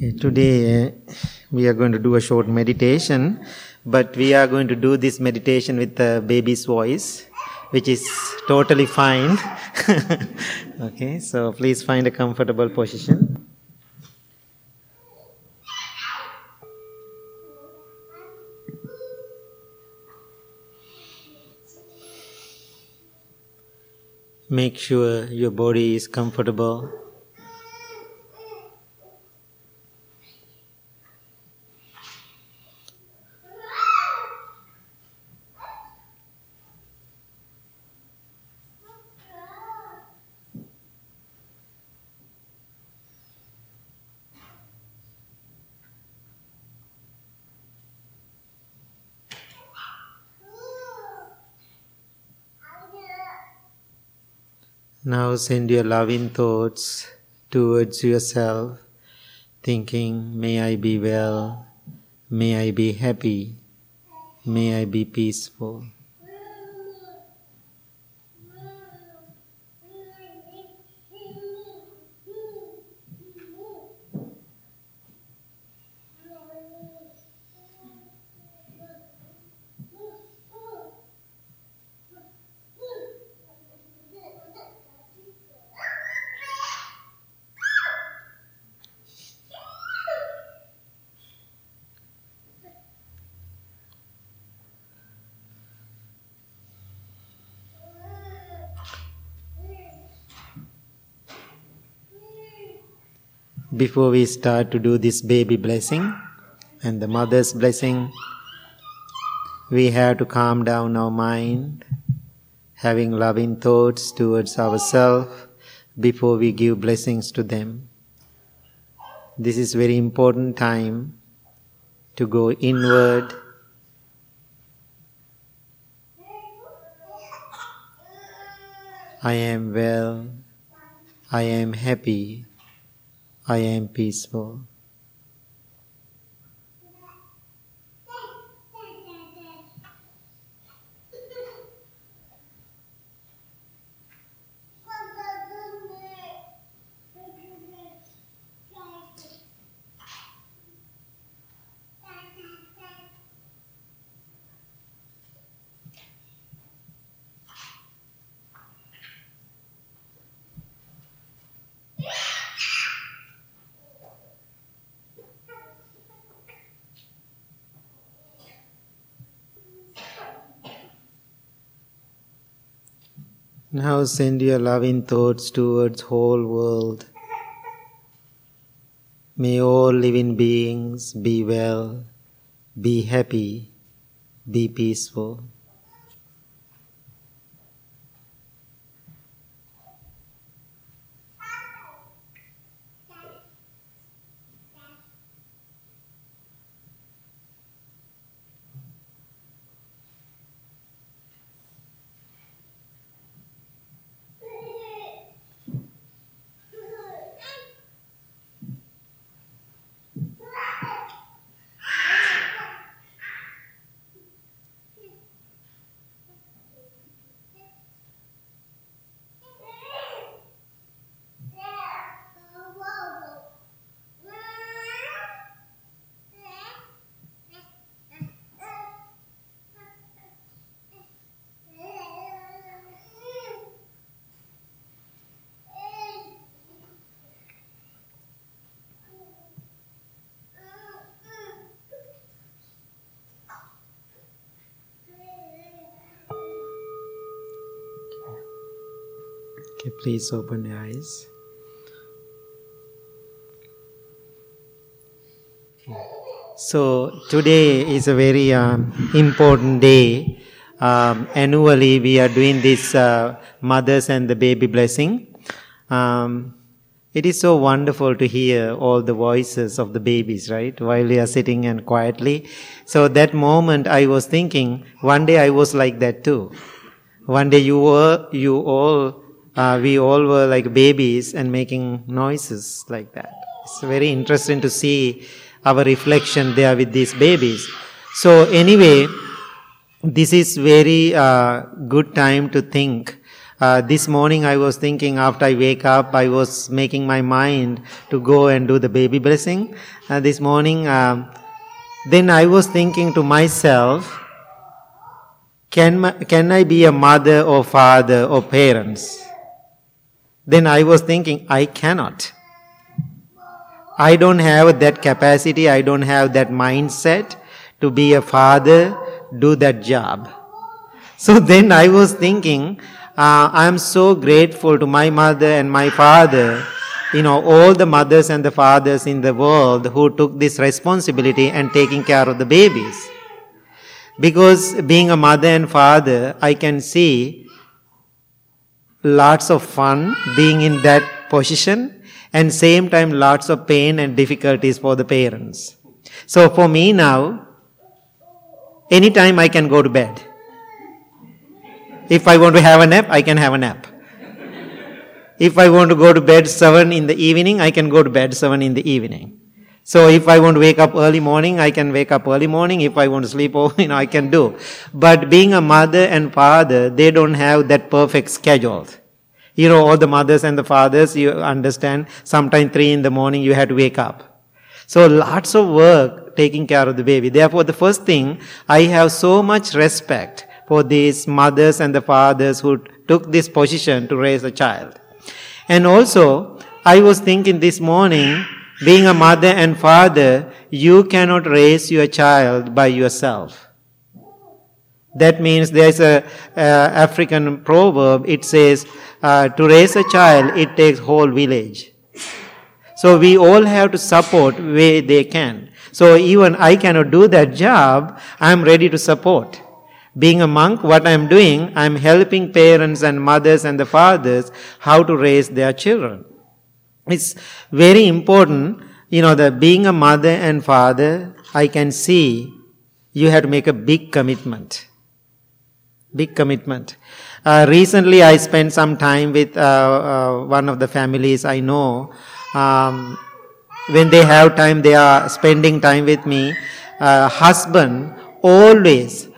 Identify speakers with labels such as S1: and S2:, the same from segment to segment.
S1: Today uh, we are going to do a short meditation, but we are going to do this meditation with the baby's voice, which is totally fine. okay, so please find a comfortable position. Make sure your body is comfortable. Now send your loving thoughts towards yourself, thinking, May I be well, may I be happy, may I be peaceful. Before we start to do this baby blessing and the mother's blessing, we have to calm down our mind, having loving thoughts towards ourselves before we give blessings to them. This is very important time to go inward. I am well. I am happy. I am peaceful. Now send your loving thoughts towards whole world. May all living beings be well, be happy, be peaceful. Okay, please open your eyes. So today is a very um, important day. Um, annually, we are doing this uh, mothers and the baby blessing. Um, it is so wonderful to hear all the voices of the babies, right? While they are sitting and quietly. So that moment, I was thinking, one day I was like that too. One day you were, you all, uh, we all were like babies and making noises like that. It's very interesting to see our reflection there with these babies. So anyway, this is very uh, good time to think Uh, this morning I was thinking after I wake up, I was making my mind to go and do the baby blessing. Uh, this morning, um, then I was thinking to myself, can, my, can I be a mother or father or parents? Then I was thinking, I cannot. I don't have that capacity, I don't have that mindset to be a father, do that job. So then I was thinking, uh, I am so grateful to my mother and my father, you know, all the mothers and the fathers in the world who took this responsibility and taking care of the babies. Because being a mother and father, I can see lots of fun being in that position and same time lots of pain and difficulties for the parents. So for me now, anytime I can go to bed. If I want to have a nap, I can have a nap. If I want to go to bed 7 in the evening, I can go to bed 7 in the evening. So if I want to wake up early morning, I can wake up early morning. If I want to sleep over, you know, I can do. But being a mother and father, they don't have that perfect schedule. You know, all the mothers and the fathers, you understand, sometime 3 in the morning you have to wake up. So lots of work taking care of the baby. Therefore, the first thing, I have so much respect for these mothers and the fathers who took this position to raise a child. And also, I was thinking this morning, being a mother and father, you cannot raise your child by yourself. That means there's a uh, African proverb. It says, uh, "To raise a child, it takes whole village." So we all have to support where they can. So even I cannot do that job. I'm ready to support. Being a monk, what I'm doing, I'm helping parents and mothers and the fathers how to raise their children. It's very important, you know, that being a mother and father, I can see you have to make a big commitment. Big commitment. Uh, recently, I spent some time with uh, uh, one of the families I know. Um, when they have time, they are spending time with me. Uh, husband always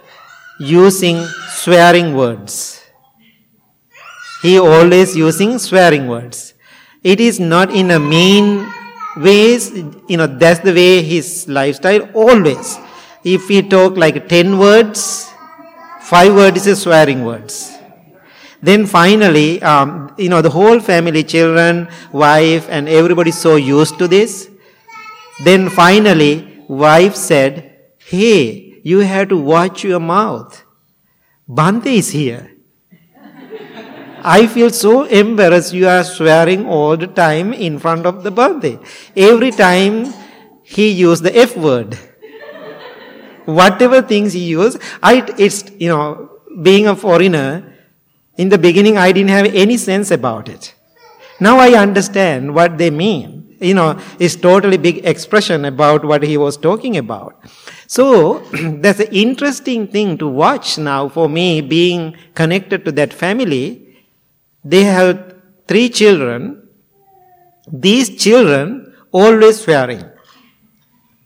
S1: using swearing words. He always using swearing words. It is not in a mean ways, you know, that's the way his lifestyle always. If he talk like 10 words, 5 words is swearing words. Then finally, um, you know, the whole family, children, wife, and everybody so used to this. Then finally, wife said, Hey, you have to watch your mouth. Bhante is here. I feel so embarrassed you are swearing all the time in front of the birthday. Every time he used the F word. Whatever things he used, I, it's, you know, being a foreigner, in the beginning I didn't have any sense about it. Now I understand what they mean. You know, it's totally big expression about what he was talking about. So that's an interesting thing to watch now for me being connected to that family. They have three children. These children always swearing.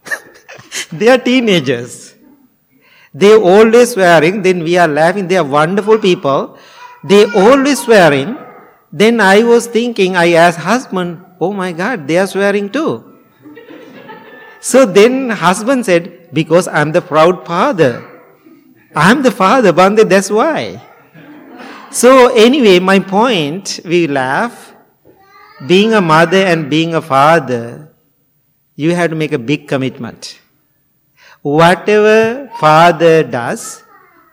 S1: they are teenagers. They always swearing. Then we are laughing. They are wonderful people. They always swearing. Then I was thinking, I asked husband, oh my God, they are swearing too. So then husband said, because I'm the proud father. I'm the father, Bhante, that's why. So anyway, my point, we laugh. Being a mother and being a father, you have to make a big commitment. Whatever father does,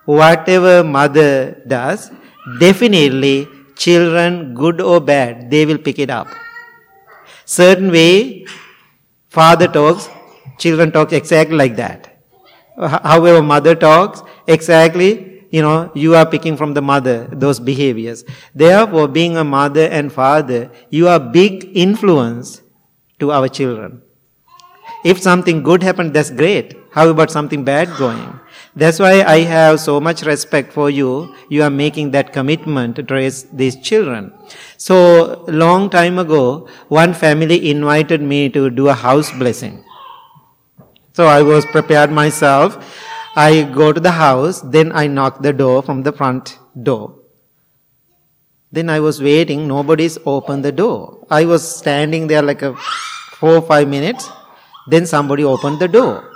S1: whatever mother does, definitely children, good or bad, they will pick it up. Certain way, father talks, Children talk exactly like that. However, mother talks exactly, you know, you are picking from the mother those behaviors. Therefore, being a mother and father, you are big influence to our children. If something good happened, that's great. How about something bad going? That's why I have so much respect for you. You are making that commitment to raise these children. So, long time ago, one family invited me to do a house blessing. So I was prepared myself. I go to the house, then I knock the door from the front door. Then I was waiting, nobody's opened the door. I was standing there like a four or five minutes. Then somebody opened the door.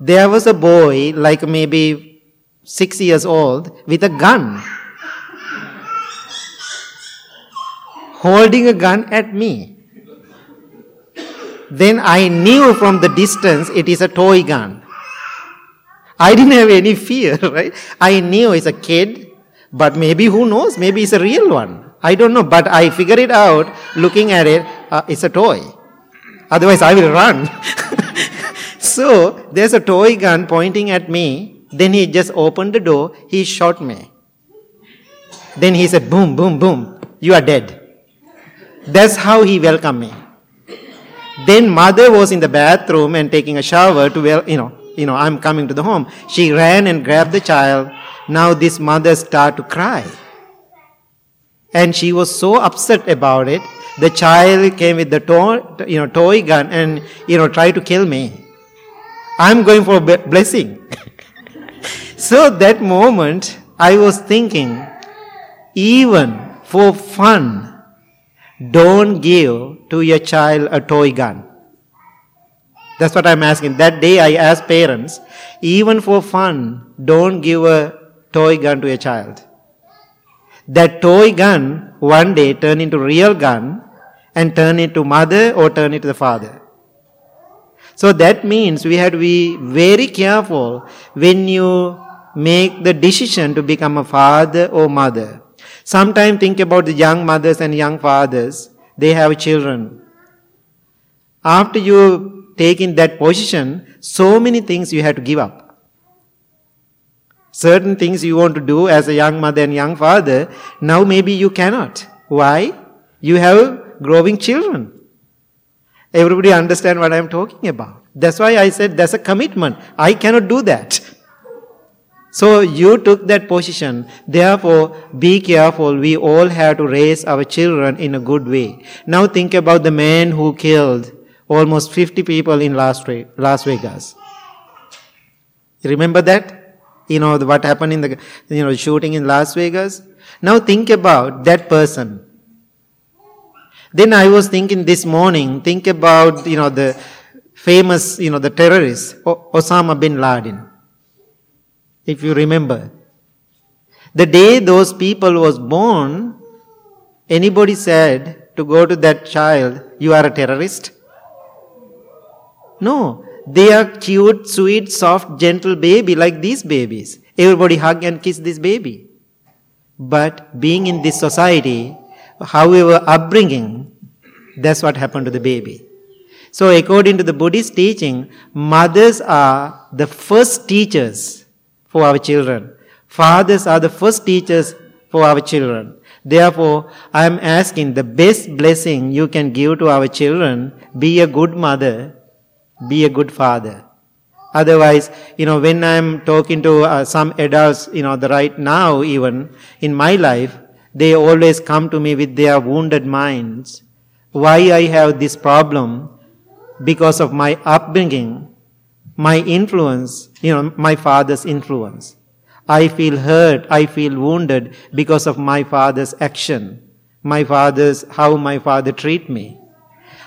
S1: There was a boy, like maybe six years old, with a gun. Holding a gun at me. Then I knew from the distance it is a toy gun. I didn't have any fear, right? I knew it's a kid but maybe who knows? Maybe it's a real one. I don't know. But I figure it out looking at it. Uh, it's a toy. Otherwise, I will run. so there's a toy gun pointing at me. Then he just opened the door. He shot me. Then he said, boom, boom, boom. You are dead. That's how he welcomed me. Then mother was in the bathroom and taking a shower to well, you know, you know, I'm coming to the home. She ran and grabbed the child now this mother started to cry. And she was so upset about it. The child came with the toy, you know, toy gun and, you know, tried to kill me. I'm going for a blessing. so that moment, I was thinking, even for fun, don't give to your child a toy gun. That's what I'm asking. That day I asked parents, even for fun, don't give a toy gun to a child. That toy gun one day turn into real gun and turn into mother or turn into the father. So that means we have to be very careful when you make the decision to become a father or mother. Sometimes think about the young mothers and young fathers. They have children. After you take in that position, so many things you have to give up certain things you want to do as a young mother and young father, now maybe you cannot. Why? You have growing children. Everybody understand what I'm talking about. That's why I said that's a commitment. I cannot do that. So you took that position. Therefore, be careful. We all have to raise our children in a good way. Now think about the man who killed almost 50 people in Las Vegas. Remember that? you know, what happened in the, you know, shooting in Las Vegas. Now think about that person. Then I was thinking this morning, think about, you know, the famous, you know, the terrorist, Osama bin Laden. If you remember. The day those people was born, anybody said to go to that child, you are a terrorist? No. They are cute, sweet, soft, gentle baby like these babies. Everybody hug and kiss this baby. But being in this society, however upbringing, that's what happened to the baby. So according to the Buddhist teaching, mothers are the first teachers for our children. Fathers are the first teachers for our children. Therefore, I am asking the best blessing you can give to our children, be a good mother be a good father. Otherwise, you know, when I'm talking to uh, some adults, you know, the right now even in my life, they always come to me with their wounded minds. Why I have this problem? Because of my upbringing, my influence, you know, my father's influence. I feel hurt, I feel wounded because of my father's action, my father's, how my father treat me.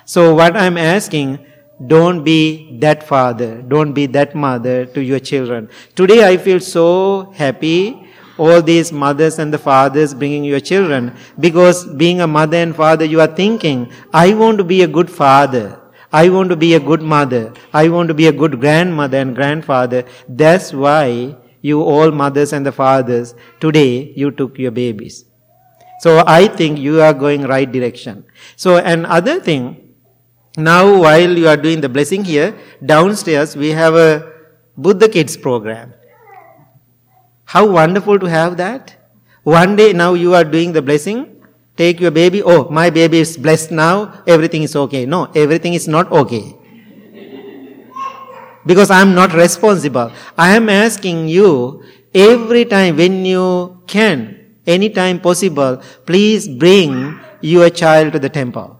S1: So what I'm asking, don't be that father. Don't be that mother to your children. Today I feel so happy. All these mothers and the fathers bringing your children. Because being a mother and father, you are thinking, I want to be a good father. I want to be a good mother. I want to be a good grandmother and grandfather. That's why you all mothers and the fathers, today you took your babies. So I think you are going right direction. So another thing, now, while you are doing the blessing here, downstairs we have a Buddha Kids program. How wonderful to have that. One day now you are doing the blessing, take your baby, oh, my baby is blessed now, everything is okay. No, everything is not okay. Because I am not responsible. I am asking you every time when you can, anytime possible, please bring your child to the temple.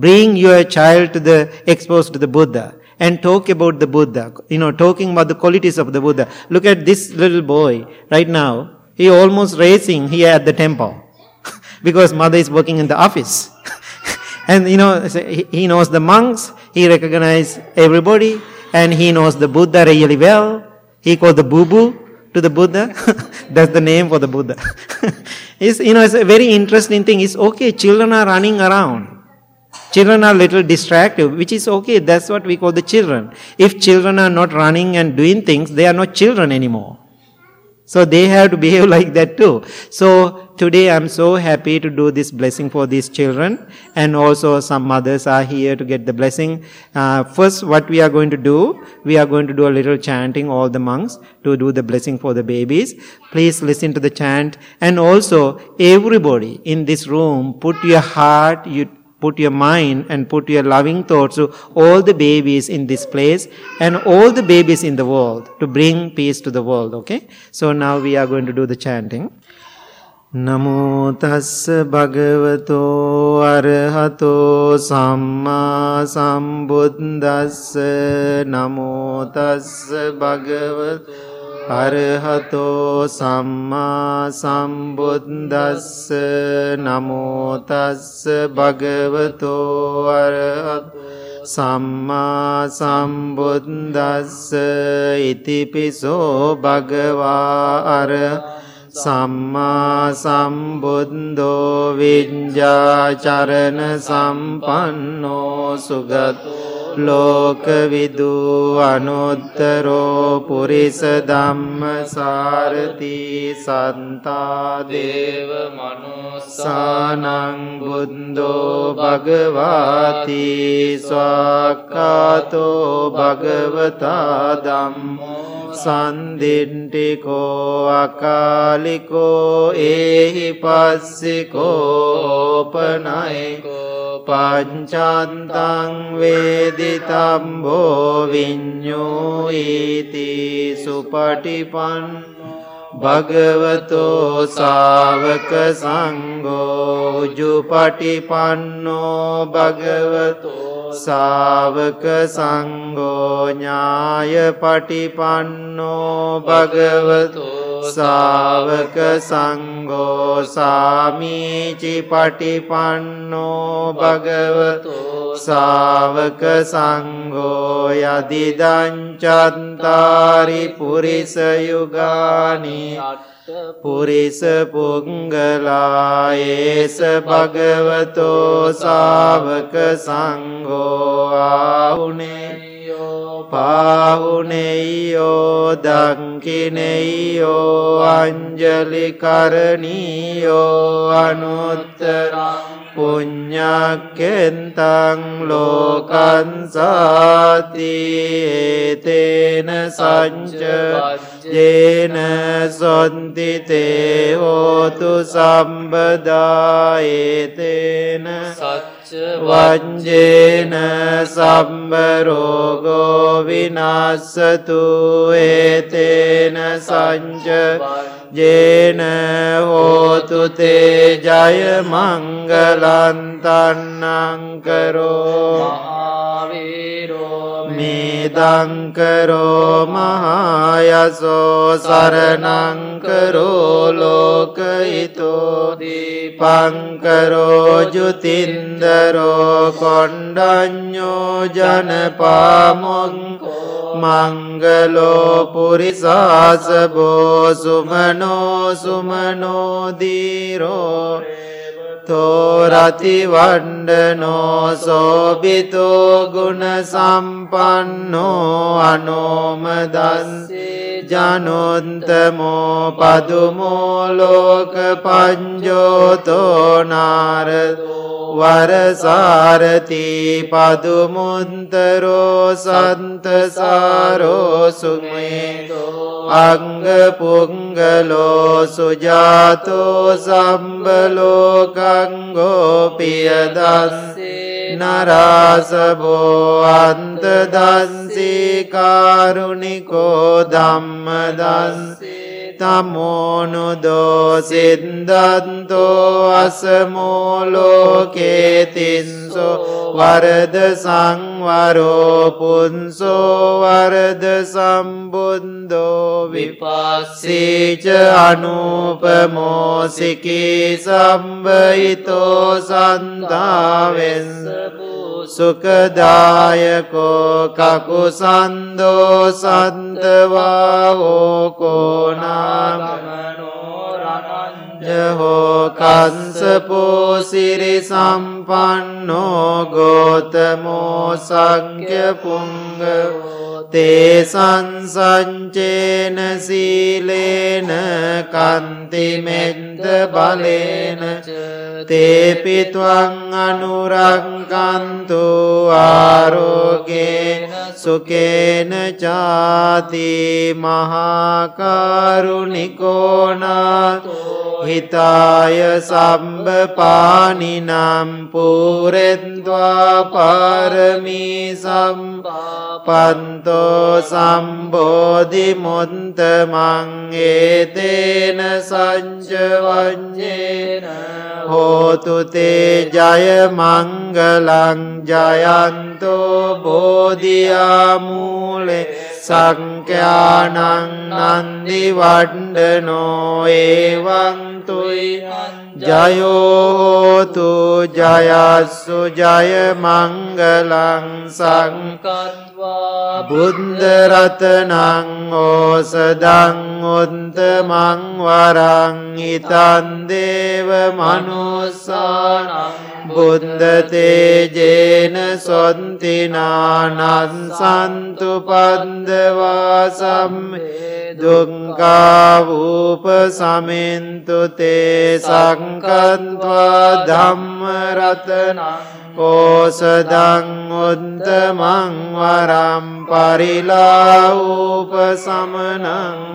S1: Bring your child to the, exposed to the Buddha and talk about the Buddha, you know, talking about the qualities of the Buddha. Look at this little boy right now. He almost racing here at the temple. because mother is working in the office. and you know, he knows the monks, he recognizes everybody, and he knows the Buddha really well. He called the Boo to the Buddha. That's the name for the Buddha. it's, you know, it's a very interesting thing. It's okay, children are running around. Children are little distracted, which is okay. That's what we call the children. If children are not running and doing things, they are not children anymore. So they have to behave like that too. So today I'm so happy to do this blessing for these children and also some mothers are here to get the blessing. Uh, first what we are going to do, we are going to do a little chanting all the monks to do the blessing for the babies. Please listen to the chant and also everybody in this room put your heart, you put your mind and put your loving thoughts to all the babies in this place and all the babies in the world to bring peace to the world. Okay? So now we are going to do the chanting. නමෝ තස්ස භගවතෝ අරහතෝ සම්මා සම්බුද්දස්ස නමෝ තස්ස භගවතෝ අරහතෝ සම්මා සම්බුද්දස්ස නමෝ තස්ස භගවතෝ අරහත් සම්මා සම්බුද්දස්ස ඉතිපිසෝ භගවා අර සම්මා සම්බුද්දෝ විඤ්ඤාචරණ සම්පන්නෝ සුගතෝ ලෝකවිදු අනුත්තරෝ පුරිස ධම්ම සාරති සන්තාදේව මනුස්සානං බුද්ධෝ භගවාති ස්වාක්කාතෝ භගවතා ධම්මෝ සන්දිින්ටිකෝ අකාලිකෝ ඒහි පස්සිකෝපනයිකෝ පංචන්තං වේදිතම්බෝ විඤ්ඤෝයිති සුපටිපන් භගවතෝ සාවක සංඝෝ උජුපටිපන්නෝ භගවතෝ සාවක සංඝෝ ඥාය පටිපන්නෝ භගවතෝ සාවක සංඝෝ සාමීචි පටිපන්නෝ භගවතු සාවක සංඝෝ යදිදංචන්තාරි පුරිස යුගානි පුරිස පුංගලායේස භගවතෝ සාවක සංඝෝ ආහුනේ පාහුනෙයෝ දංකිනෙයෝ අංජලිකරණීයෝ අනුත්තරං පුඤ්ඤක්කෙන්තං ලෝකංසාති තේන සංච ජේන සොන්ති තේ හෝතු සම්බදා ඒතේන වජ්ජේන සම්බරෝගෝ විනස්සතු ඒතේන සංජ ජේන හෝතුතේ ජය මංගලන්තන්නංකරෝ මේදංකරෝ මහායසෝ සරණංකරෝ ලෝකහිතෝ දීපංකරෝ ජුතින්දරෝ කොණ්ඩඥෝ ජනපාමොංකෝ මංගලෝ පුරිසාසබෝ සුමනෝ සුමනෝදීරෝ තෝරතිවණ්ඩනෝ සෝබිතෝ ගුණ සම්පන්නෝ අනෝමදන්සේ ජනුන්තමෝ පදුමෝලෝක පංජෝතෝ නාරදෝ වරසාරති පදුමුන්තරෝ සන්තසාරෝ සුමේතෝ අංගපුංගලෝ සුජාතෝ සම්බලෝකංගෝපියදස්සේ නරාසබෝ අන්තදන්සී කාරුණිකෝ ධම්මදන්සේ තමෝනු දෝසිද්ධන්තෝ අසමෝලෝකේතින්සෝ වරද සංවරෝපුන්සෝ වරද සම්බුන්දෝ විපස්සීච අනූපමෝසිකී සම්බයිතෝ සන්තාවෙන්සපු සුකදායකෝ කකු සන්දෝ සන්තවාවෝකෝනා කංසපෝ සිරි සම්පන්නෝ ගෝතමෝ සග්්‍ය පුංගවෝ තේ සංසංචේන සීලේන කන්තිමෙන්ත බලේන තේපිත්වං අනුරංකන්තු ආරෝගේන සුකේන චාති මහාකරුණිකෝනාතෝ හිතාය සම්බපානිනම් පූරෙන්ත්වා පාරමී සම්පන්තෝ සම්බෝධි මුන්තමං ඒතේන සංචවඥේන හෝතුතේ ජය මංගලං ජයන්තෝ බෝධියාමූලේ සංඛ්‍යානං නන්දි වණ්ඩනෝ ඒවන්තුයි ජයෝතු ජයස්සු ජය මංගලං සංකත්වා බුද්ධරතනං ඕසදං උන්තමං වරං ඉතන්දේව මනුස්සානං බුද්ධතේජේන සොන්තිනානන් සන්තු පන්දවාසම් දුංකාවූප සමින්තුතේ සංකන්ත්වා ධම්මරතනං ඕසදං උත්තමං වරම් පරිලා උපසමනං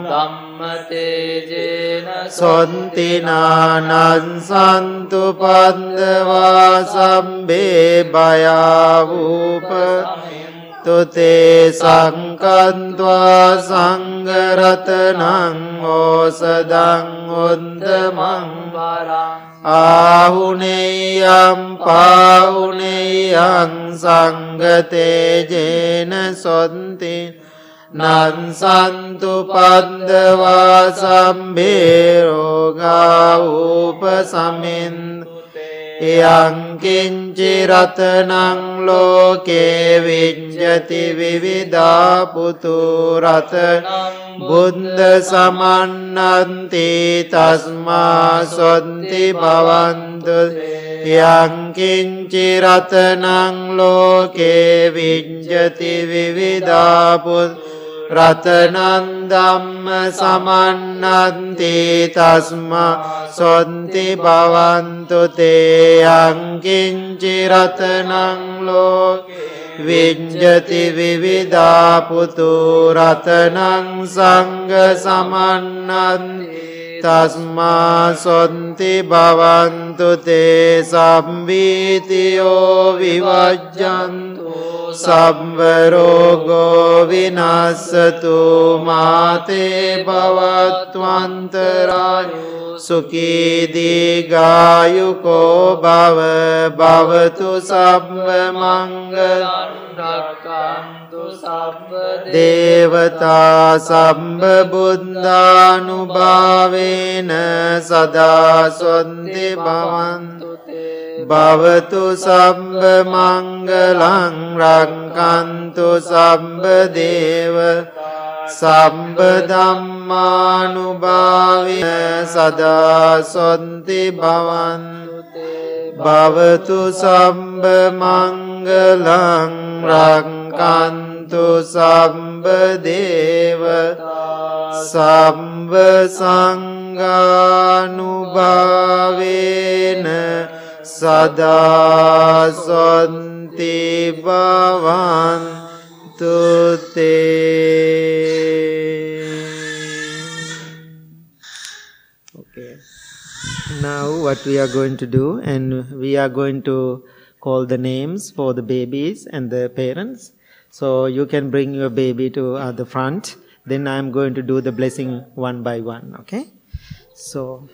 S1: ධම්මතේජේන සොන්තිනානං සන්තු පන්දවා සම්බේ බයාවූප සමිය තුතේ සංකන්ත්වා සංගරතනං ඕසදං උන්දමං වරං ආහුනේයම් පාහුනේයං සංගතේජේන සොන්ති නන්සන්තු පන්දවා සම්බේරෝගා යංකින්චි රතනං ලෝකේ විඤ්ජති විවිධා පුතුරත බුද්ධ සමන්නන්ති තස්මා සොන්ති භවන්තු යංකින්චි රතනං ලෝකේ විඤ්ජති විවිධා පුතුරත රතනන්දම්ම සමන්නන්ති තස්ම සොන්ති භවන්තුතේ අංකින්චිරතනං ලෝක විඤ්ජති විවිධාපුතු රතනං සංග සමන්නන්ති තස්මාසොන්ති භවන්තු තේ සම්බීතියෝ විවජ්ජන්තු සබ්වරෝගෝ විනස්සතු මාතේ පවත්වන්තරායු සුකීදීගායුකෝ බව භවතු සබ්ව මංගලන් රක්කන් දේවතා සම්බ බුද්ධානුභාවේන සදාස්වන්ති භවන්තුතේ භවතු සම්බ මංගලං රක්කන්තු සම්බ දේව සම්බ ධම්මානුභාවින සදාසොන්ති භවන් භවතු සම්බ මංගලං රක්කන්තු සම්බ දේව සම්බ සංගානුභාවේන සදාසොන්ති බවන් Okay. Now what we are going to do and we are going to call the names for the babies and the parents. So you can bring your baby to uh, the front Then I am going to do the blessing one by one. Okay? So.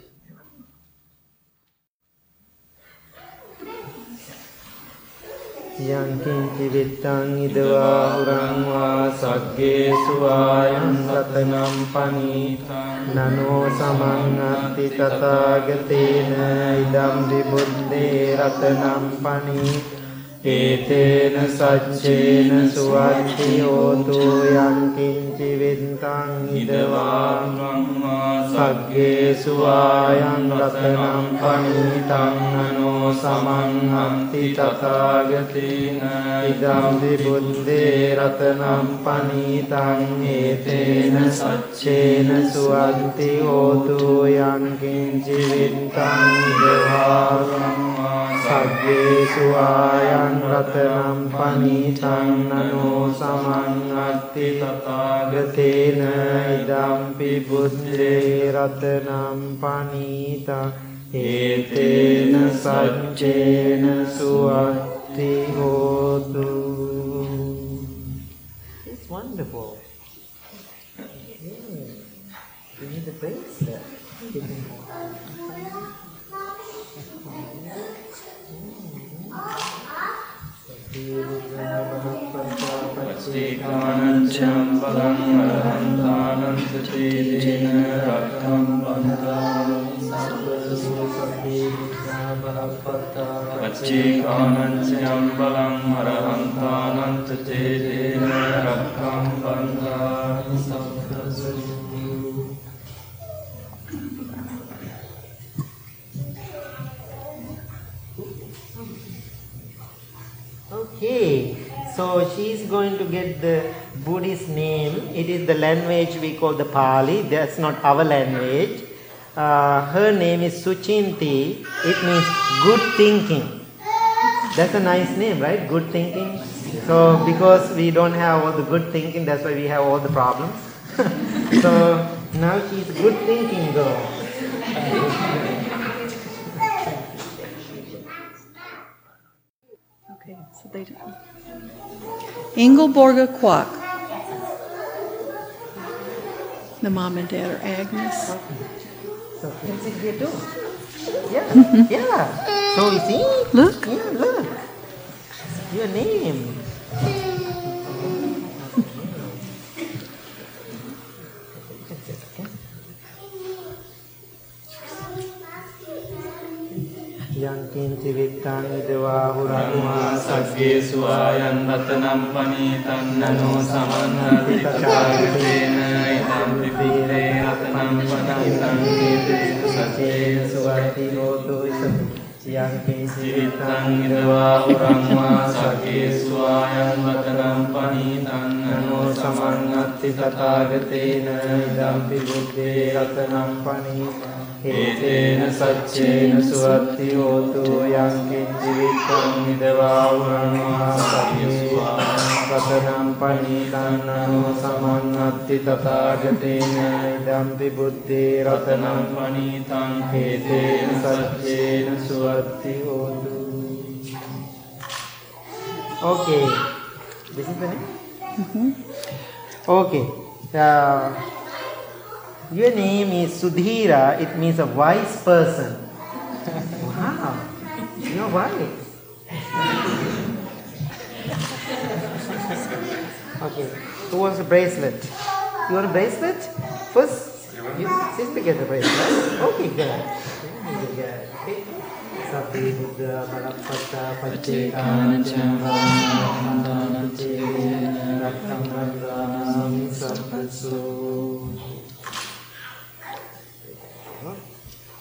S1: යං කිංචි විත්තං ඉදවා හුරං වා සග්ගේසු ආයං රතනම් පනීතං නනෝ සමං අත්ති තථාගතේන ඉදම් විබුද්දේ රතනම් පනීතං ඒතේන සච්චේන සුවච්චි හෝතු යන්කින්චි විත්තං හිදවාගම්මා සග්ගේසු ආයන් රතනම් පනිතං අනෝ සමන්හන්ති තථාගතේන ඉදම්පි බුද්දේ රතනම් පනිතං ඒතේන සච්චේන සුවච්චි හෝතු යන්කින්චි විත්තං හිදවාගම්මා සග්ගේසු ආයන් රතනම් පනීතං නනෝ සමං අත්ති තථාගතේන ඉදම්පි බුද්ධේ රතනම් පනීතං ඒතේන සච්චේන සුවත්ති හෝතු It's wonderful. Yeah. You need the bracelet.
S2: रक्तं कश्चिकानन्दस्य बलं अर्हं तानन्त रक्तं
S1: बन्ध so she is going to get the Buddhist name. It is the language we call the Pali. That's not our language. Uh, her name is Suchinti. It means good thinking. That's a nice name, right? Good thinking. So because we don't have all the good thinking, that's why we have all the problems. so now she's good thinking girl.
S3: Okay, so they don't. Engelborga Kwak. The mom and dad are Agnes.
S1: So can here too. Yeah, yeah. So you see?
S3: Look.
S1: Yeah, look. Your name. යංකින්ති විත්තාන් විදවා හුරන්වා
S2: සග්ගේ සුවායන් රතනම් පනීතන්නනෝ සමන්න පිතකාරතේන ඉතම් විපීරේ රතනම් පනන්තන් නීතේන සතේ
S1: සුවති රෝතෝ යංකින්ති
S2: විත්තාන් විදවා හුරන්වා සග්ගේ සුවායන් රතනම් පනීතන්නනෝ
S1: සමන්නත්ති තථාගතේන ඉදම් විබුද්ධේ රතනම් පනීතන් ඒතේන සච්චේන සුවත්ති හෝතු යං කිංචි විත්තං ඉදවා උරංවා සග්ගේසු රතනම් පනීතං නනෝ සමන්නත්ති තථාගතේන ඉදම්පි බුද්ධේ රතනම්
S2: පනීතං
S1: ඒතේන සච්චේන සුවත්ති හෝතු Okay. This is the name? Okay. Uh, your name is Sudhira. It means a wise person. wow. You're wise. okay. Who wants a bracelet? You want a bracelet? First, you sister get the bracelet. Okay, good. How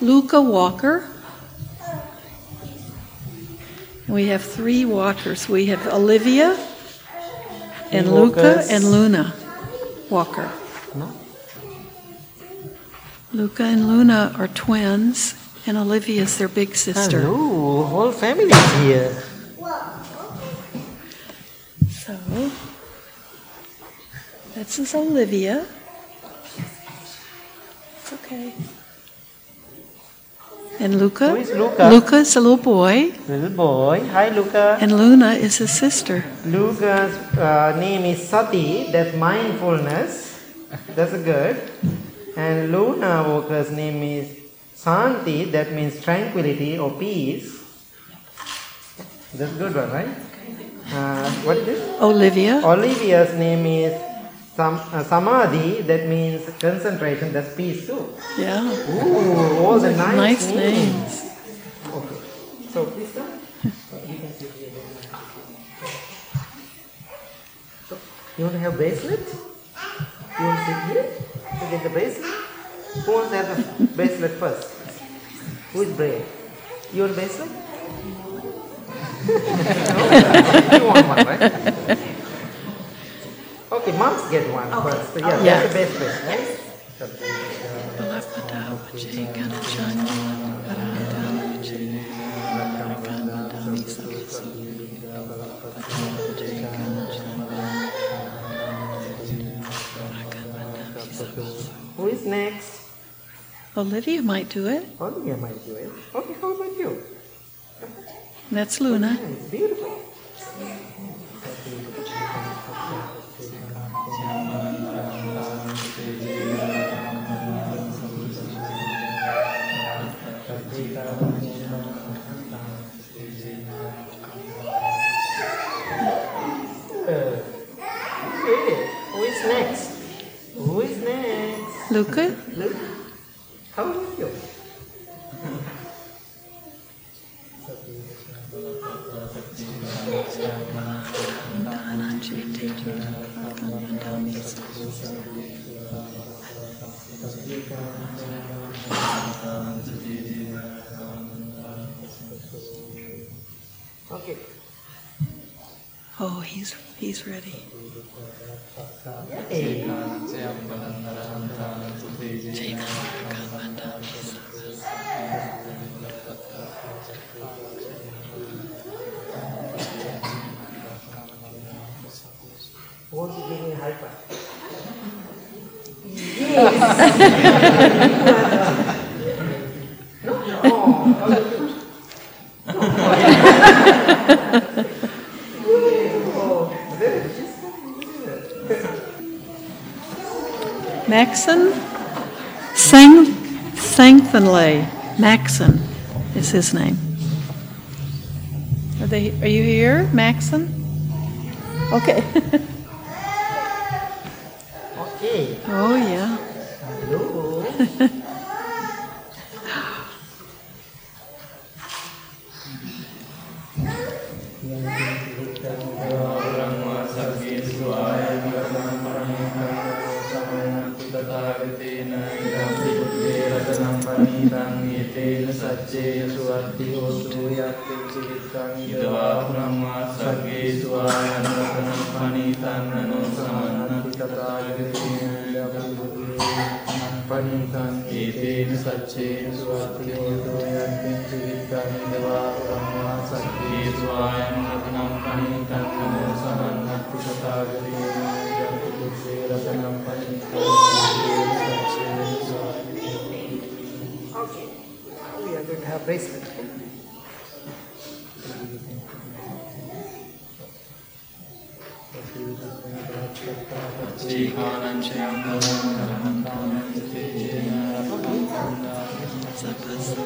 S3: Luca Walker. We have three walkers. We have Olivia and Luca and Luna Walker.
S1: No?
S3: Luca and Luna are twins, and Olivia is their big sister.
S1: Hello, whole family is here.
S3: So, this is Olivia. It's okay. And Luca.
S1: Who is Luca?
S3: Luca is a little boy,
S1: Little boy. Hi, Luca.
S3: and Luna is his sister.
S1: Luca's uh, name is Sati, that's mindfulness. That's good. And Luna Walker's name is Santi, that means tranquility or peace. That's good one, right? Uh, what is this?
S3: Olivia.
S1: Olivia's name is Sam, uh, Samadhi, that means concentration, that's peace too.
S3: Yeah.
S1: Ooh, all the nice,
S3: Nice
S1: names.
S3: names.
S1: Okay. So please come. You can sit here. So, you want to have bracelet? You want to sit here to get the bracelet? Who wants to have the bracelet first? Who is brave? You want bracelet? You want one, right? Okay, moms get one first. So yeah,
S3: Yeah.
S1: that's the bracelet, right? Who is next?
S3: Olivia might do it.
S1: Olivia might do it. Okay, how about you?
S3: That's Luna.
S1: It's beautiful. Next?
S3: Luca.
S1: How are you? Okay.
S3: Oh, he's he's ready.
S1: A
S3: Maxon Sang Sangthanley. Maxon is his name. Are they? Are you here, Maxon? Okay.
S1: Okay.
S3: oh yeah.
S1: Hello.
S2: bracelet. Jai Kanan Jai Kanan Kanan Kanan Jai
S1: Okay,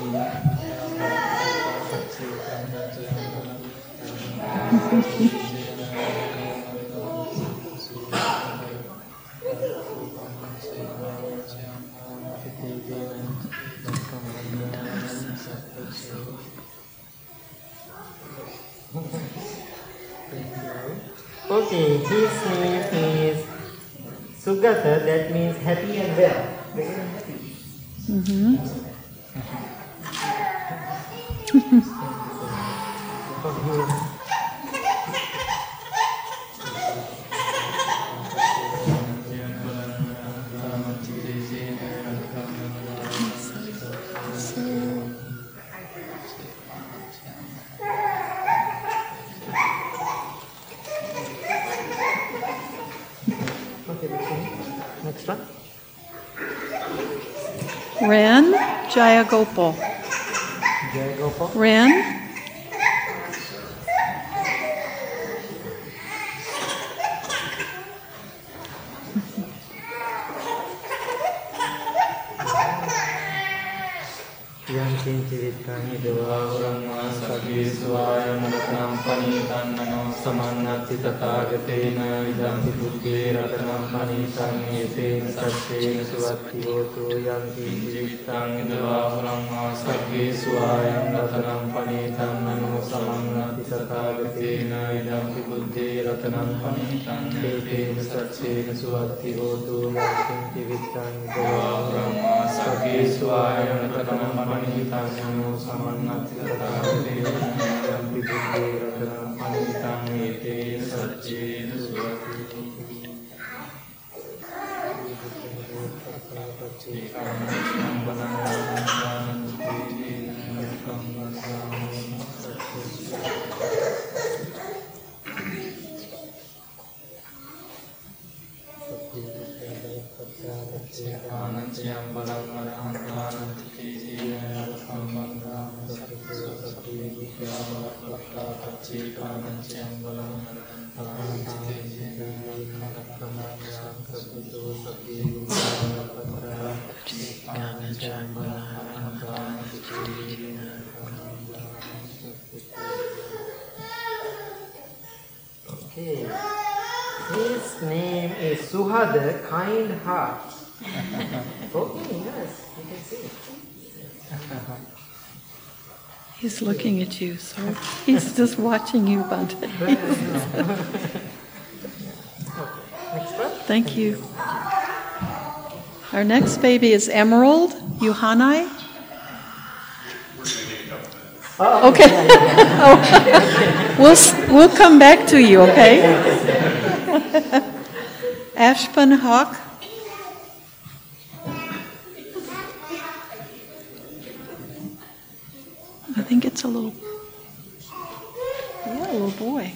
S1: his name is Sugata, that means happy and well. Very happy.
S3: Mm-hmm. Jayagopal.
S1: Jai Gopal.
S3: Ren
S2: රතනං පනිතං දේතේන සච්චේන සුවත්ති හෝතු මක්ඛං කිවිත්තං දවා බ්‍රහ්මා සග්ගේ ස්වායන රතනං පනිතං නමෝ සමන්නති තථාගතේන බුද්ධේ රතනං පනිතං දේතේන සච්චේන සුවත්ති චේකම් බදං
S1: Okay. His name is Suhada, kind heart. Okay, yes, you can see.
S3: He's looking at you, so he's just watching you,
S1: Bhante.
S3: Thank you. Our next baby is Emerald Yuhanai. Oh. Okay. Oh. We'll, we'll come back to you, okay? Ashpan Hawk. Think it's a little, yeah, a little boy.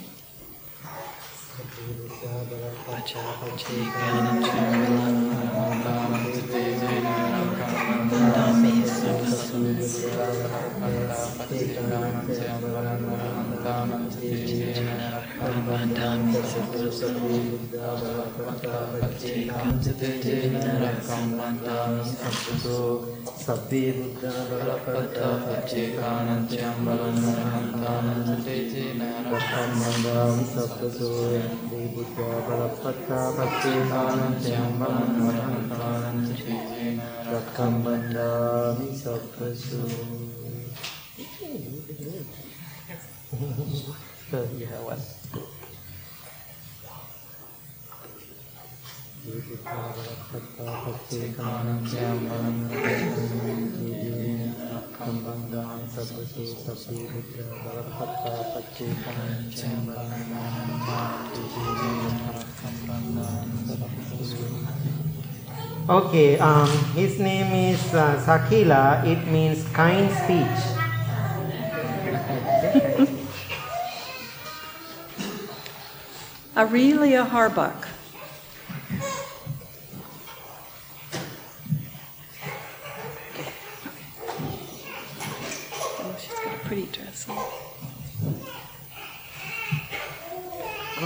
S1: සබ්බේ බුද්ධා බලපත්තා පච්චේකානච්ඡම් බලන්නහන්තානං සතේචේන රක්ඛම්මදාං සබ්බසෝ යන්ති බුද්ධා බලපත්තා පච්චේකානච්ඡම් බලන්නහන්තානං සතේචේන රක්ඛම්මදාමි සබ්බසෝ Yeah, what? Okay, um, his name is uh, Sakila. It means kind speech.
S3: Aurelia Harbuck. Oh, she's got a pretty dress on.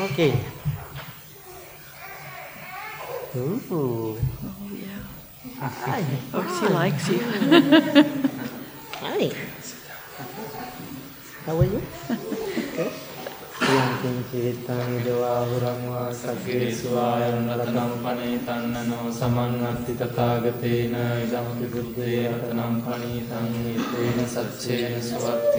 S1: Okay. Ooh.
S3: Oh, yeah.
S1: Hi
S3: Oh, she likes you.
S1: Hi. How are you? Okay. Yang චිවිත්තං ඉදවා හුරං වා සග්ගේ
S2: සග්ගේසුවායන් රතනම් පනීතන්නනෝ සමන්නත්ති තථාගතේන ඉදම්පි බුද්දේ රතනම් පනීතං ඒතේන සච්චේන සුවත්ති හෝතු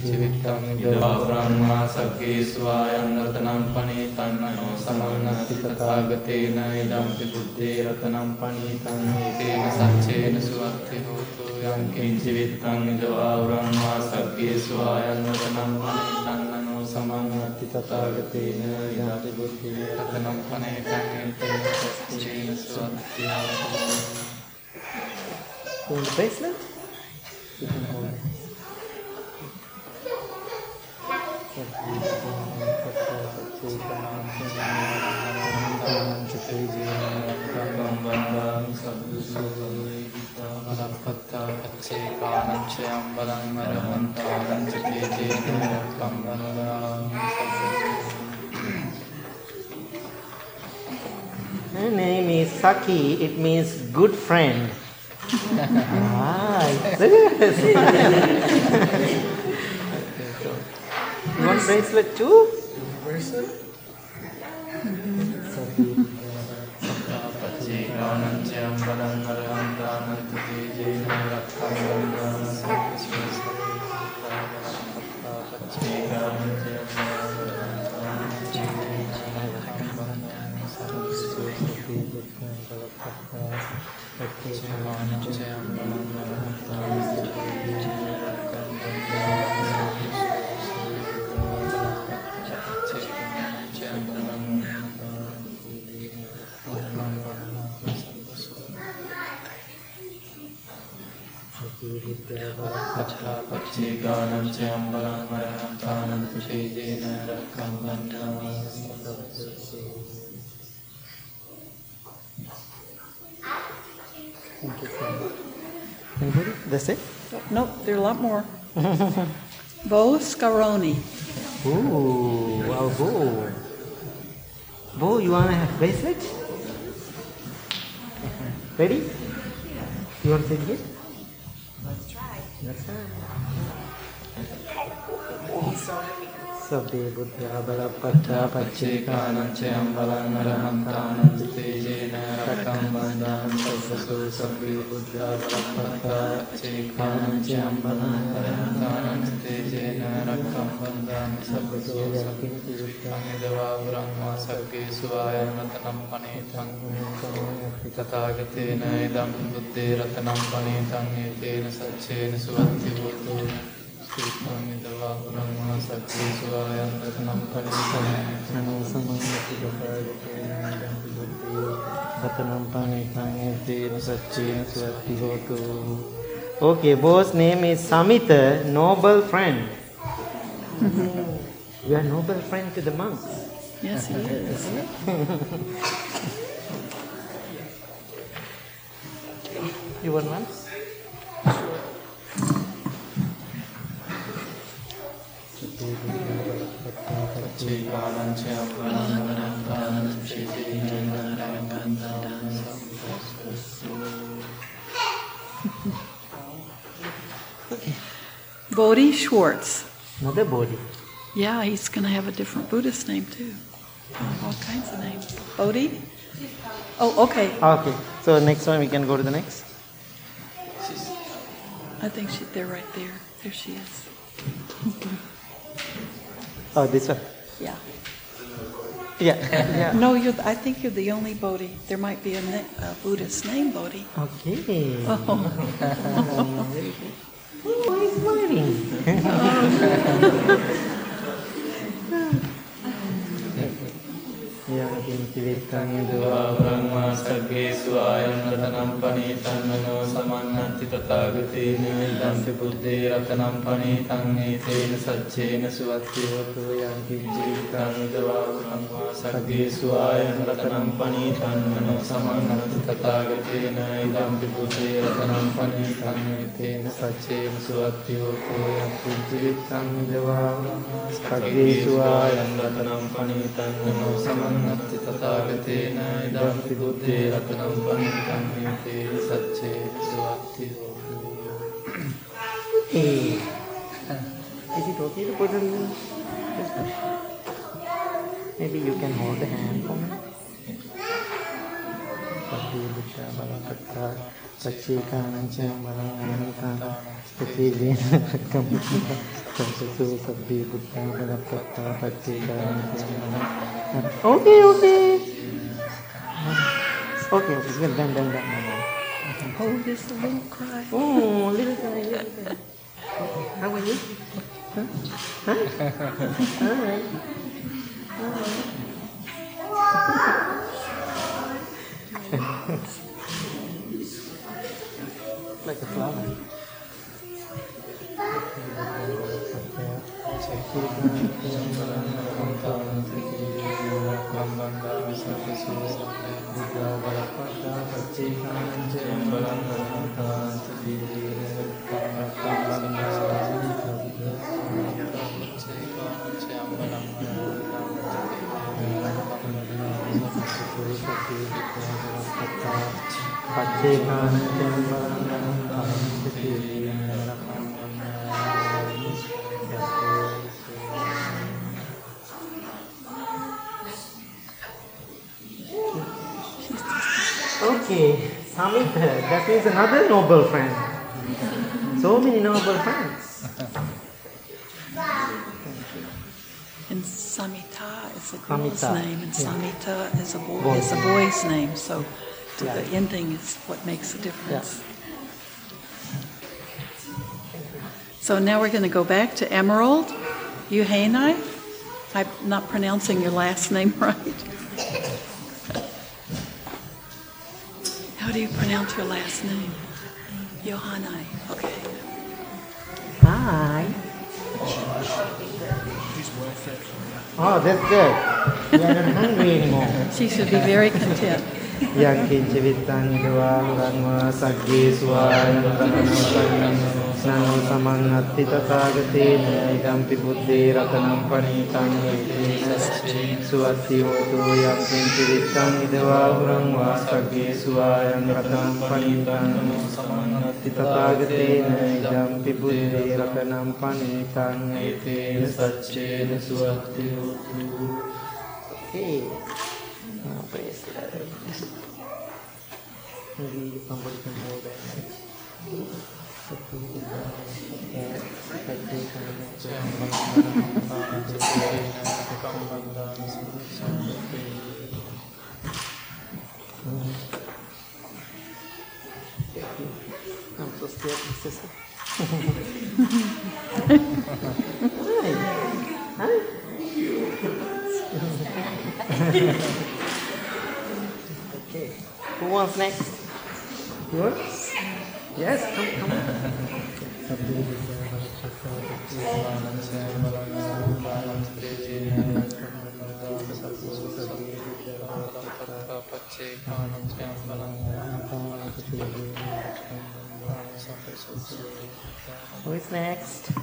S2: චිවිත්තං විදවා බ්‍රහ්මා සග්ගේස්වායන් රතනම් පනීතං නෝ සමන්නාති තථාගතේන ඉදම් පිබුද්දේ රතනම් පනීතං ඒකේන සච්චේන සුවක්ඛේ හෝතු යං කිංචිවිත්තං විදවා බ්‍රහ්මා සග්ගේස්වායන් රතනම් පනීතං නෝ සමන්නාති තථාගතේන ඉදම් පිබුද්දේ රතනම් පනීතං ඒකේන සච්චේන සුවක්ඛේ හෝතු
S1: Un bracelet? You can hold Her name is Saki. It means good friend. ah, You want bracelet too? Bracelet? That's it?
S3: Nope, there are a lot more. Bo Scaroni.
S1: Ooh, wow, Bo. Bo, you want to have bracelet? Ready? You want to take it? Let's try. Let's try. සබ්බේ බුද්ධා බලපත්තා
S2: පච්චේ කාණංචයම් බලං අරහන්තානං තේජේන රතං බන්දාං සස්සතු සබ්බේ බුද්ධා බලපත්තා පච්චේ කාණංචයම් බලං අරහන්තානං තේජේන රතං බන්දාං සස්සතු සබ්බේ බුද්ධං යදවා බ්‍රහ්මා සග්ගේ සුවායමතනම් පනේතං තථාගතේන ඉදම් බුද්දේ රතනම් පනේතං ඒතේන සච්චේන සුවන්ති වූතෝ
S1: Okay, boss name is Samita, noble friend. you are noble friend to the monks.
S3: Yes, he is.
S1: you
S2: were monks?
S3: Bodhi Schwartz.
S1: Another Bodhi.
S3: Yeah, he's going to have a different Buddhist name too. All kinds of names. Bodhi? Oh, okay.
S1: Ah, okay, so next one we can go to the next.
S3: I think she, they're right there. There she is.
S1: Oh, this one.
S3: Yeah.
S1: Yeah, yeah.
S3: No, you're. I think you're the only Bodhi. There might be a, na- a Buddhist name Bodhi.
S1: Okay.
S3: Oh.
S1: Oh, he's smiling. යකින්චිවිත්තං දුවා
S2: Brahma සග්ගේසු ආයන් රතනම් පනීතං මනෝ සමන්නන්ති තථාගතේන විදන්ති බුද්ධේ රතනම් පනීතං නේතේන සච්චේන සුවත්තිවතු යකින්චිවිත්තං දුවා බ්‍රහ්මා සග්ගේසු ආයන් රතනම් පනීතං මනෝ සමන්නන්ති තථාගතේන විදන්ති බුද්ධේ රතනම් පනීතං නේතේන සච්චේන සුවත්තිවතු යකින්චිවිත්තං දුවා බ්‍රහ්මා සග්ගේසු ආයන් රතනම් පනීතං මනෝ සමන්නන්ති समन्नति तथागतेन इदं बुद्धे रत्नं पण्डितं ते सच्चे सुवत्ति
S1: Is it okay to put on this one? Maybe you can hold the hand for me. Buddha balakatta Sachikānaṁ balanānitā Sachīvena kamukkā Sasasu sabbi buddha balakatta Sachikānaṁ balanānitā Okay, okay. Okay, okay, good, done, done, done.
S3: Oh, a little cry.
S1: Oh, little guy, little guy. How are you? Huh? Huh? All right. like a flower. Pacihan Jambal Samita, that is another noble friend. So many noble friends.
S3: And Samita is a girl's
S1: Samita,
S3: name, and
S1: yeah.
S3: Samita is a boy
S1: Boy.
S3: is a boy's name. So
S1: Yeah.
S3: the ending is what makes a difference. So now we're going to go back to Emerald Uhainai. I'm not pronouncing your last name right. How do you pronounce your last name? Yohanai. Okay.
S1: Hi. Oh, that's good. You are not hungry anymore.
S3: She should be very content.
S1: යං කිංච විත්තං දවා රම්මා සග්ගේ සුවායතනසං නං සමන් අත්ති තථාගතේන ඉදම්පි බුද්දේ රතනම් පණීතං සුවත්ති හෝතු යං කිංච විත්තං දවා රම්මා සග්ගේ සුවායං රතනම් පණීතං සමන් අත්ති තථාගතේන ඉදම්පි බුද්දේ රතනම් පණීතං ඒතේන සච්චේන සුවත්ති හෝතු Hey. Praise the Lord. Maybe somebody can hold that. I'm so scared, sister. Hi. Hi. Okay. Who wants next? You want? Yes, come, come. Who is next? How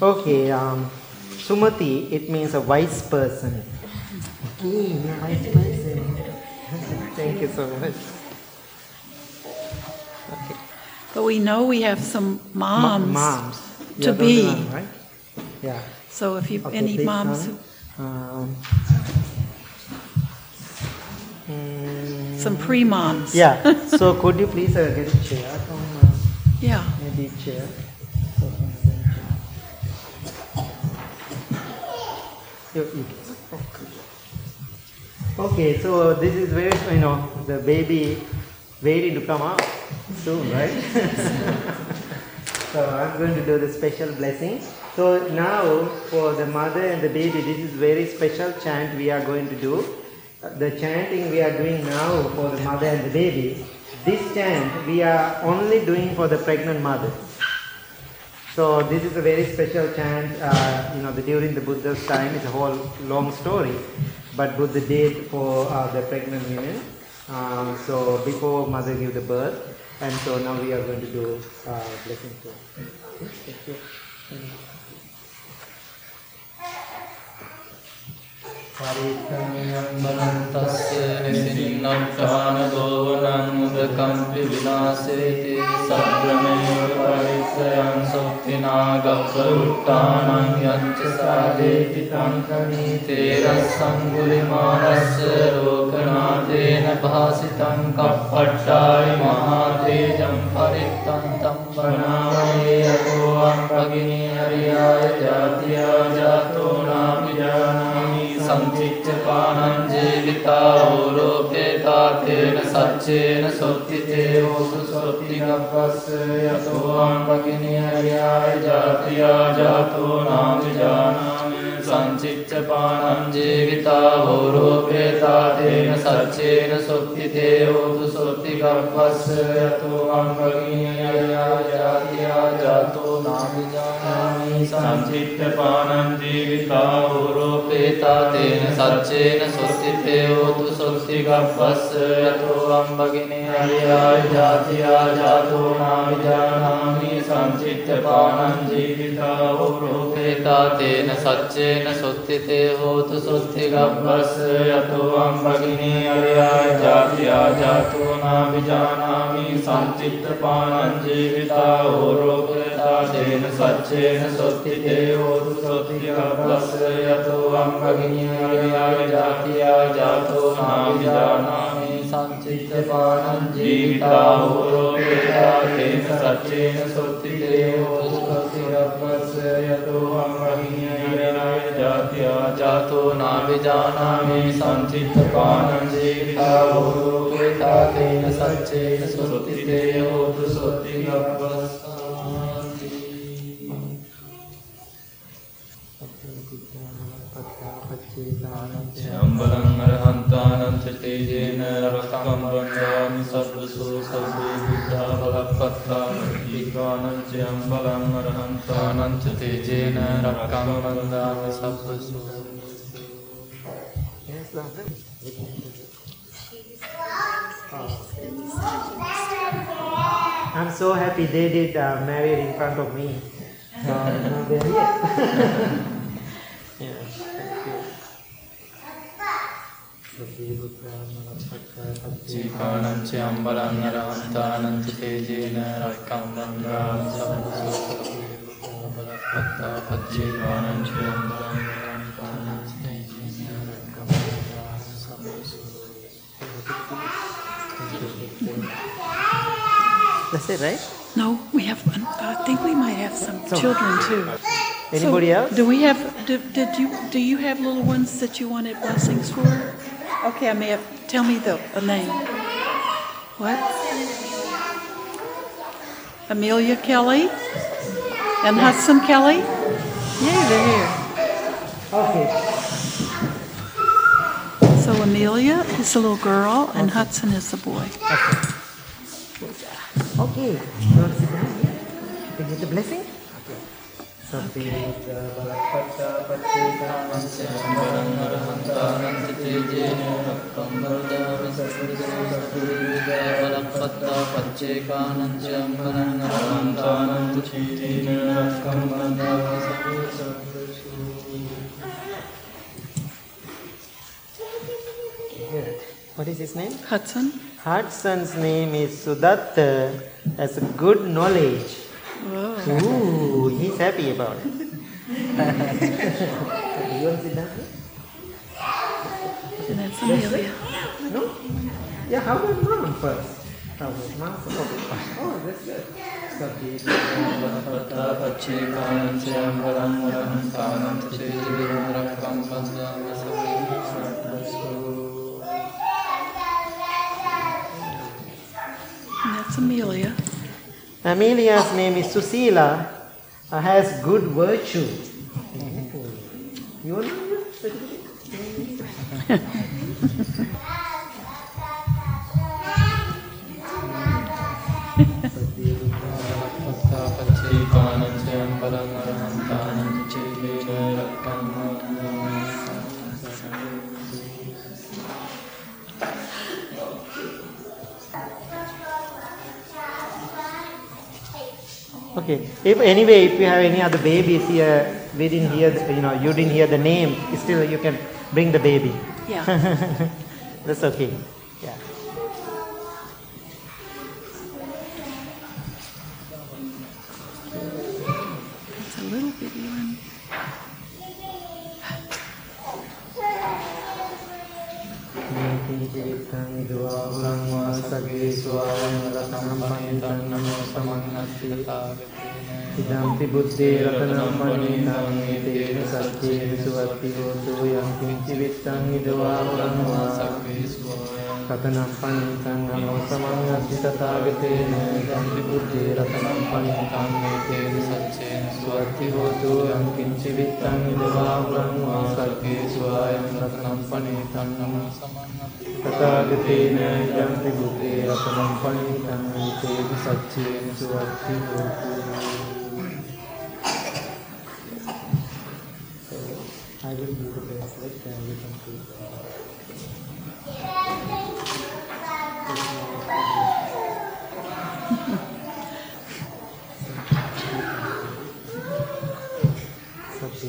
S1: Okay, um, Sumati, it means a wise person. Okay, you're a wise person. Thank you so much. Okay.
S3: But we know we have some
S1: Ma-
S3: moms.
S1: moms.
S3: to
S1: You're
S3: be.
S1: one, right? Yeah.
S3: So if you
S1: Okay,
S3: any
S1: please,
S3: moms,
S1: Nana. Um, mm,
S3: some pre moms.
S1: Yeah. So could you please uh, get a chair from uh,
S3: Yeah.
S1: maybe chair? Okay, so this is where you know the baby waiting to come out soon, right? so I'm going to do the special blessing. So now for the mother and the baby, this is very special chant we are going to do. The chanting we are doing now for the mother and the baby, this chant we are only doing for the pregnant mother. So this is a very special chant. Uh, you know, the, during the Buddha's time, it's a whole long story, but Buddha did for uh, the pregnant women. Um, so before mother give the birth, and so now we are going to do uh, blessing. for- Thank you.
S4: පරිත්තම්යම්බනන්තස්ස නිසින්නක්ඛාන දෝවනං උදකම්පි විනාසේති සබ්‍රමේව පරිත්තයන් සොක්තිනා ගප්ප උට්ටානං යච්ච සාදේති තංකමී තේරස් සංගුලිමානස්ස රෝකනාතේන භාසිතං කප්පට්ටාය මහාතේජම් පරිත්තං තම්බනාවේ අකෝ අම්බගිනී හරියාය ජාතියා ජාතියා पाणं जीविता ओलोकेता तेन सच्चेन सुप्तितेवोसु सुप्तिगपस्य यतोऽहं भगिन्यर्याय जातिया जातो नाभिजानामि सञ्चित्य पाणं जीविता ओलोकेता तेन सच्चेन सुप्तितेवोतु सुप्तिगपस्य यतोऽहं भगिन्यर्याय जातिया जातो नाभिजानामि සංචිත්තපානං ජීවිතා ඕරෝපේතා තේන සච්චේන සොත්තිතයෝතු සොත්තිගප්පස්ස යතෝ අම්බගිනේ අරියාය ජාතියා ජාතෝ නාවිජානාමි සංචිත්තපානං ජීවිතා ඕරෝපේතා තේන සච්චේන සොත්තිතේ හෝතු සොත්තිගප්පස්ස යතෝ අම්බගිනේ අරියාය ජාතියා ජාතෝ නාවිජානාමි සංචිත්තපානං ජීවිතා ඕරෝපේතා තේන සච්චේන සොත්තිතේ සොත්තිදේවෝතු සොත්තික පස්සයතෝ අම්බගිනියයාය ජාතියා ජාතෝ නාවිජානාමේ සංචිත්ත පානං ජීවිතා හෝරෝපේතා තේන සච්චේන සොත්තිදේවෝතු සොත්තික පස්සයතෝ අම්බගිනියයාය ජාතියා ජාතෝ නාවිජානාමේ සංචිත්ත පානං ජීවිතා හෝරෝපේතා තේන සච්චේන සොත්තිදේවෝතු සොත්තික परं अरहन्तानं च तेजेन रक्तं वन्दामि सर्वसु सर्वे बुद्धाबलपत्रानं च अम्बलम् अरहन्तानं च तेजेन रक्तं
S1: वन्दामि सर्वसु I'm so happy they did uh, married in front of me. Uh, so,
S4: ජීකානං ච අම්බලං අරහන්තානං ච තේජේන රක්කං වන්දාමි සබ්බසෝ බලප්පත්තා පච්චේකානං ච අම්බලං අරහන්තානං ච තේජේන රක්කං වන්දාමි සබ්බසෝ
S1: That's it, right?
S3: No, we have, I think we might have some
S1: So-
S3: children too.
S1: Anybody
S3: So,
S1: else?
S3: Do we have, do, did you, do you have little ones that you wanted blessings for? Okay, I may have, tell me the, a name. What? Amelia Kelly? And Hudson Kelly? Yay, they're here.
S1: Okay.
S3: So Amelia is a little girl and Hudson is the boy.
S1: Okay. Okay. want to sit down here? To get the blessing? What is his name?
S3: Hudson.
S1: Hudson's name is Sudat. That's good knowledge. Ooh, he's happy about it. you want to sit down?
S3: That's Amelia.
S1: No? Yeah, how about mom first? How about mom first? Oh, that's good.
S3: That's Amelia.
S1: Amelia's name is Susila. uh, has good virtue. You know? Okay. If anyway, if you have any other babies here, we didn't hear, the, you know, you didn't hear the name. Still, you can bring the baby.
S3: Yeah.
S1: That's okay. Yeah.
S3: It's a little bitty one.
S1: කිංචිවිත්තං ඉදවා උලං වා සගේ ස්වායං රතනම් පනිතං නමෝ සමන්නස්සී ඉදම්පි බුද්ධේ රතනම් පනිතං ඒතේන සත්‍යේන සුවත්ති හෝතු යං කිංචිවිත්තං ඉදවා උලං වා සගේ ස්වායං कथनं पणितं नमो समन्नस्ति तथागतेन बुद्धिरतनं पणितं तेन सच्चेन स्वस्ति होतु अहं किञ्चिवित्तं निजवाहुरं वा सर्गे स्वायं रत्नं पणितं नमो समन्नस्ति तथागतेन इदं त्रिबुद्धिरतनं पणितं तेन सच्चेन स्वस्ति होतु I will do the best that I can do.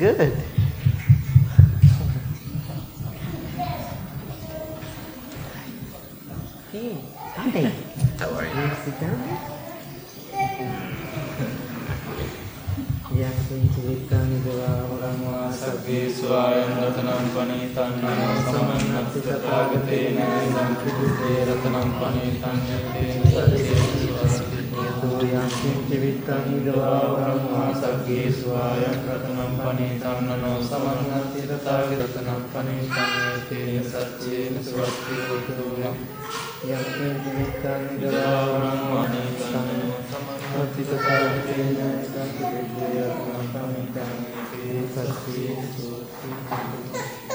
S1: good. Hey,
S2: How are you?
S1: Want sit down
S2: Yakin civitan gurāvaramā sakti svāyam ratanam
S1: panītan samanapti tathāgatena චිත්තිවිත්තං
S2: විදවා Brahma සග්ගේසු ආයක්‍රතනම් පනීතං නනෝ සමන්නති තථාගතනම් පනීතං තේන සච්චේන සුවත්ති
S1: උතුමං යක්ඛේ නිමිත්තං විදවා බ්‍රහ්මා නිතං සමන්නති තථාගතේන සම්පිතේ යක්ඛං පනීතං තේන සච්චේන සුවත්ති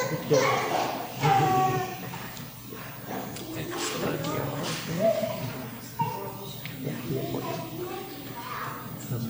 S1: උතුමං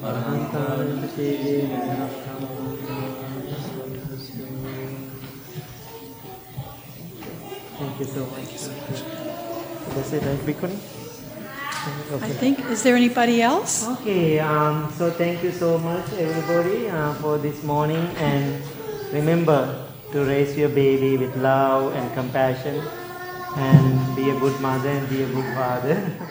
S1: sabbasu sabbe buddha balapata Pacchekana Jambalam Arhantanchitejena Rakkam Thank you so much. That's it, right, Bhikkhuni?
S3: I
S1: Okay.
S3: think, is there anybody else?
S1: Okay, um, so thank you so much, everybody, uh, for this morning. And remember to raise your baby with love and compassion, and be a good mother and be a good father.